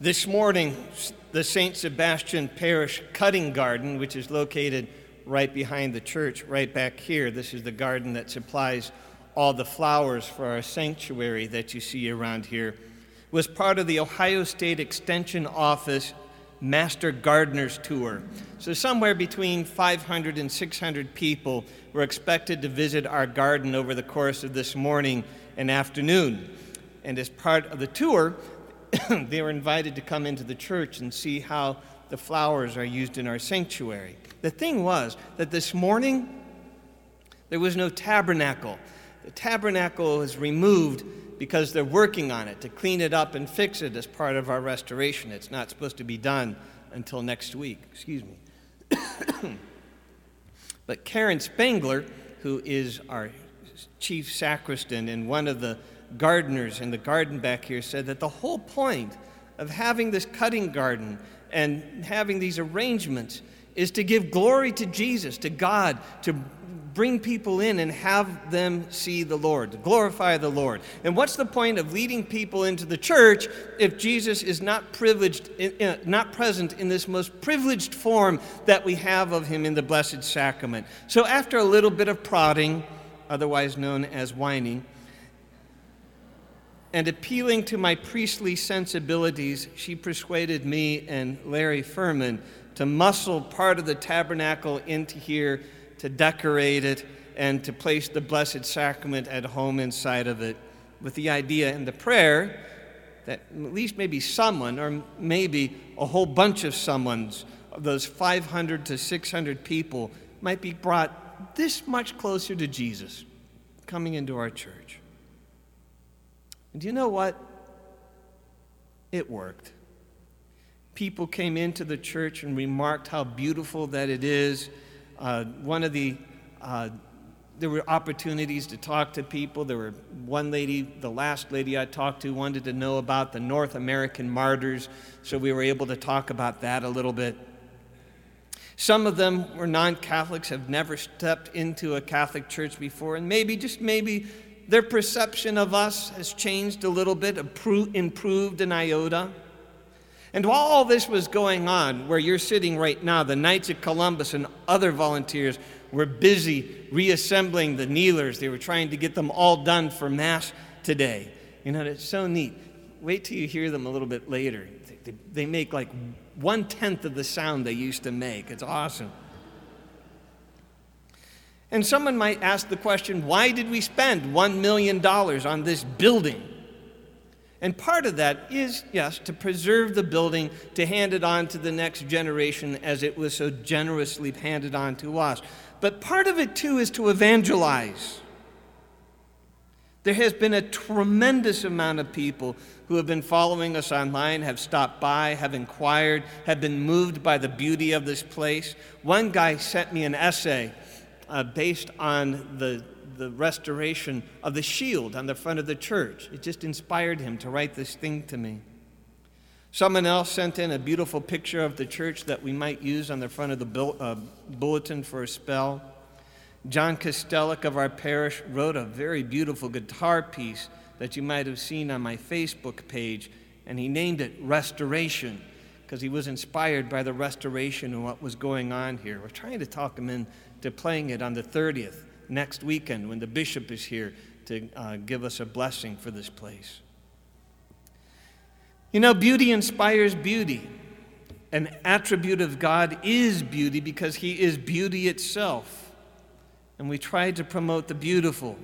This morning, the St. Sebastian Parish Cutting Garden, which is located right behind the church, right back here, this is the garden that supplies all the flowers for our sanctuary that you see around here, was part of the Ohio State Extension Office Master Gardeners Tour. So, somewhere between 500 and 600 people were expected to visit our garden over the course of this morning and afternoon. And as part of the tour, they were invited to come into the church and see how the flowers are used in our sanctuary. The thing was that this morning, there was no tabernacle. The tabernacle was removed because they're working on it to clean it up and fix it as part of our restoration. It's not supposed to be done until next week. Excuse me. but Karen Spangler, who is our chief sacristan and one of the gardeners in the garden back here, said that the whole point of having this cutting garden and having these arrangements is to give glory to Jesus, to God, to bring people in and have them see the Lord, to glorify the Lord. And what's the point of leading people into the church if Jesus is not privileged, not present in this most privileged form that we have of him in the Blessed Sacrament? So after a little bit of prodding, otherwise known as whining, and appealing to my priestly sensibilities, she persuaded me and Larry Furman to muscle part of the tabernacle into here to decorate it, and to place the Blessed Sacrament at home inside of it, with the idea and the prayer that at least maybe someone, or maybe a whole bunch of someone's, of those 500 to 600 people, might be brought this much closer to Jesus coming into our church. Do you know what? It worked. People came into the church and remarked how beautiful that it is uh, one of the uh, there were opportunities to talk to people. There were one lady, the last lady I talked to, wanted to know about the North American martyrs, so we were able to talk about that a little bit. Some of them were non Catholics, have never stepped into a Catholic church before, and maybe, just maybe, their perception of us has changed a little bit, improved an iota. And while all this was going on, where you're sitting right now, the Knights of Columbus and other volunteers were busy reassembling the kneelers. They were trying to get them all done for Mass today. You know, it's so neat. Wait till you hear them a little bit later. They, they make like one tenth of the sound they used to make. It's awesome. And someone might ask the question why did we spend $1 million on this building? And part of that is, yes, to preserve the building, to hand it on to the next generation as it was so generously handed on to us. But part of it, too, is to evangelize. There has been a tremendous amount of people who have been following us online, have stopped by, have inquired, have been moved by the beauty of this place. One guy sent me an essay uh, based on the the restoration of the shield on the front of the church. It just inspired him to write this thing to me. Someone else sent in a beautiful picture of the church that we might use on the front of the uh, bulletin for a spell. John Kostelic of our parish wrote a very beautiful guitar piece that you might have seen on my Facebook page, and he named it Restoration because he was inspired by the restoration and what was going on here. We're trying to talk him into playing it on the 30th next weekend when the bishop is here to uh, give us a blessing for this place. You know, beauty inspires beauty. An attribute of God is beauty because He is beauty itself. And we try to promote the beautiful.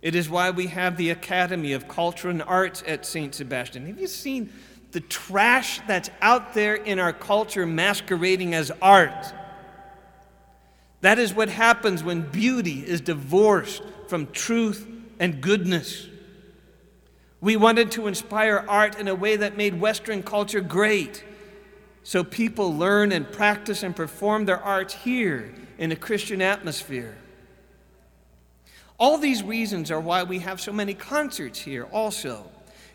It is why we have the Academy of Culture and Arts at St. Sebastian. Have you seen the trash that's out there in our culture masquerading as art? That is what happens when beauty is divorced from truth and goodness. We wanted to inspire art in a way that made Western culture great. So people learn and practice and perform their arts here in a Christian atmosphere. All these reasons are why we have so many concerts here, also.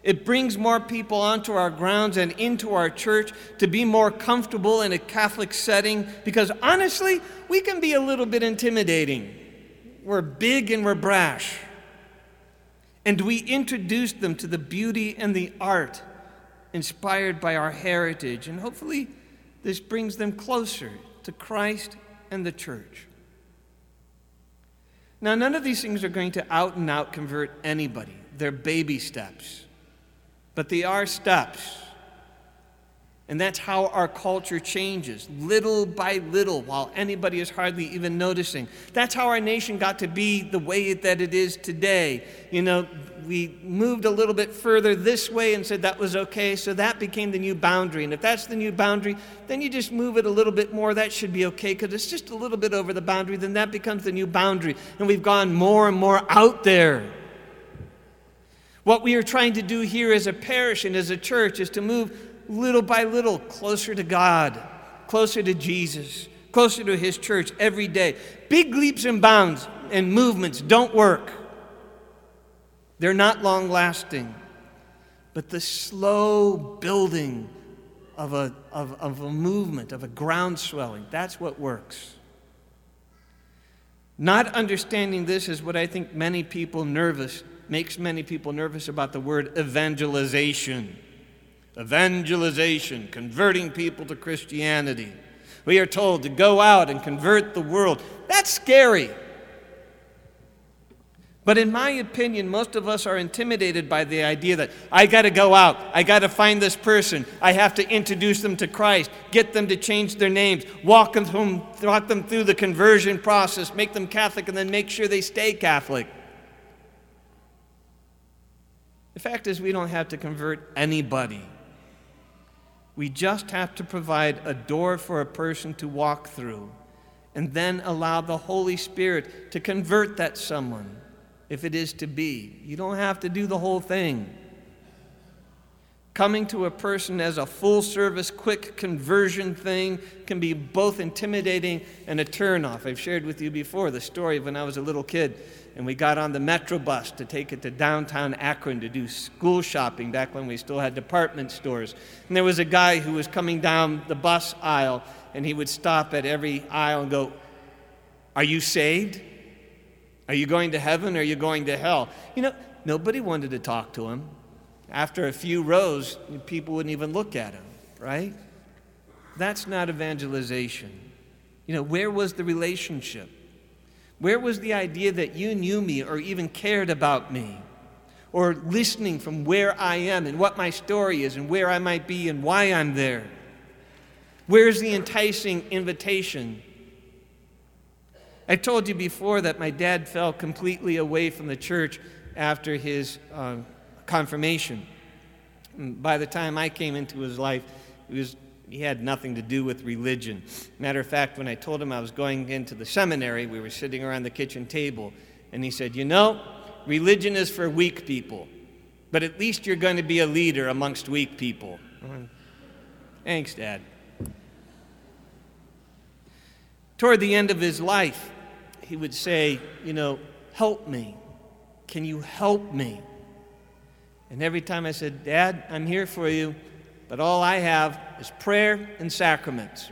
It brings more people onto our grounds and into our church to be more comfortable in a Catholic setting because honestly, we can be a little bit intimidating. We're big and we're brash. And we introduce them to the beauty and the art inspired by our heritage, and hopefully this brings them closer to Christ and the church. Now, none of these things are going to out and out convert anybody. They're baby steps, but they are steps. And that's how our culture changes, little by little, while anybody is hardly even noticing. That's how our nation got to be the way that it is today. You know, we moved a little bit further this way and said that was okay, so that became the new boundary. And if that's the new boundary, then you just move it a little bit more. That should be okay because it's just a little bit over the boundary. Then that becomes the new boundary. And we've gone more and more out there. What we are trying to do here as a parish and as a church is to move little by little closer to God, closer to Jesus, closer to His church every day. Big leaps and bounds and movements don't work, they're not long lasting. But the slow building of a, of, of a movement, of a ground swelling, that's what works. Not understanding this is what I think many people nervous, makes many people nervous about the word evangelization evangelization, converting people to Christianity. We are told to go out and convert the world. That's scary. But in my opinion, most of us are intimidated by the idea that I got to go out, I got to find this person, I have to introduce them to Christ, get them to change their names, walk them, walk them through the conversion process, make them Catholic, and then make sure they stay Catholic. The fact is, we don't have to convert anybody. We just have to provide a door for a person to walk through and then allow the Holy Spirit to convert that someone if it is to be. You don't have to do the whole thing. Coming to a person as a full service, quick conversion thing can be both intimidating and a turnoff. I've shared with you before the story of when I was a little kid and we got on the Metro bus to take it to downtown Akron to do school shopping back when we still had department stores. And there was a guy who was coming down the bus aisle, and he would stop at every aisle and go, Are you saved? Are you going to heaven or are you going to hell? You know, nobody wanted to talk to him. After a few rows, people wouldn't even look at him, right? That's not evangelization. You know, where was the relationship? Where was the idea that you knew me or even cared about me? Or listening from where I am and what my story is and where I might be and why I'm there? Where's the enticing invitation? I told you before that my dad fell completely away from the church after his uh, confirmation. Mm, by the time I came into his life, he was he had nothing to do with religion. Matter of fact, when I told him I was going into the seminary, we were sitting around the kitchen table, and he said, You know, religion is for weak people, but at least you're going to be a leader amongst weak people. Thanks, Dad. Toward the end of his life, he would say, You know, help me. Can you help me? And every time I said, Dad, I'm here for you, but all I have is prayer and sacraments,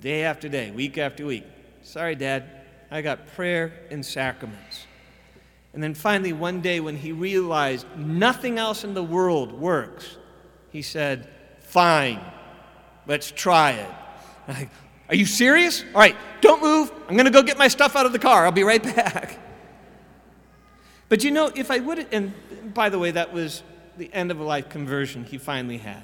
day after day, week after week. Sorry, Dad, I got prayer and sacraments. And then finally, one day, when he realized nothing else in the world works, he said, Fine, let's try it. Are you serious? All right, don't move. I'm going to go get my stuff out of the car. I'll be right back. But you know, if I would, and by the way, that was the end of a life conversion he finally had.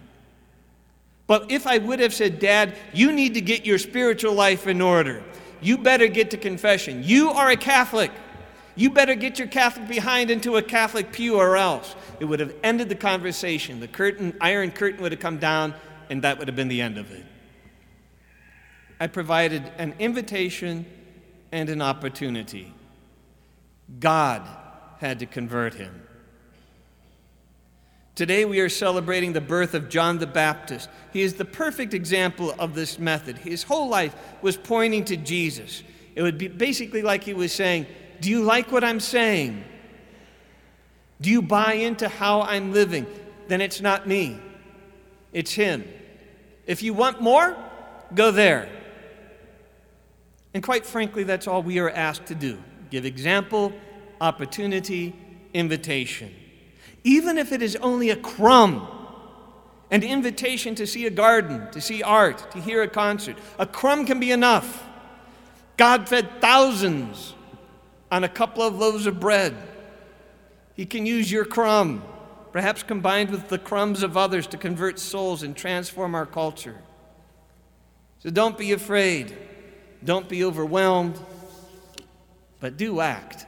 But if I would have said, Dad, you need to get your spiritual life in order, you better get to confession. You are a Catholic. You better get your Catholic behind into a Catholic pew or else. It would have ended the conversation. The curtain, iron curtain would have come down, and that would have been the end of it. I provided an invitation and an opportunity. God had to convert him. Today we are celebrating the birth of John the Baptist. He is the perfect example of this method. His whole life was pointing to Jesus. It would be basically like he was saying, Do you like what I'm saying? Do you buy into how I'm living? Then it's not me, it's him. If you want more, go there. And quite frankly, that's all we are asked to do give example, opportunity, invitation even if it is only a crumb, an invitation to see a garden, to see art, to hear a concert. A crumb can be enough. God fed thousands on a couple of loaves of bread. He can use your crumb, perhaps combined with the crumbs of others, to convert souls and transform our culture. So don't be afraid. Don't be overwhelmed. But do act.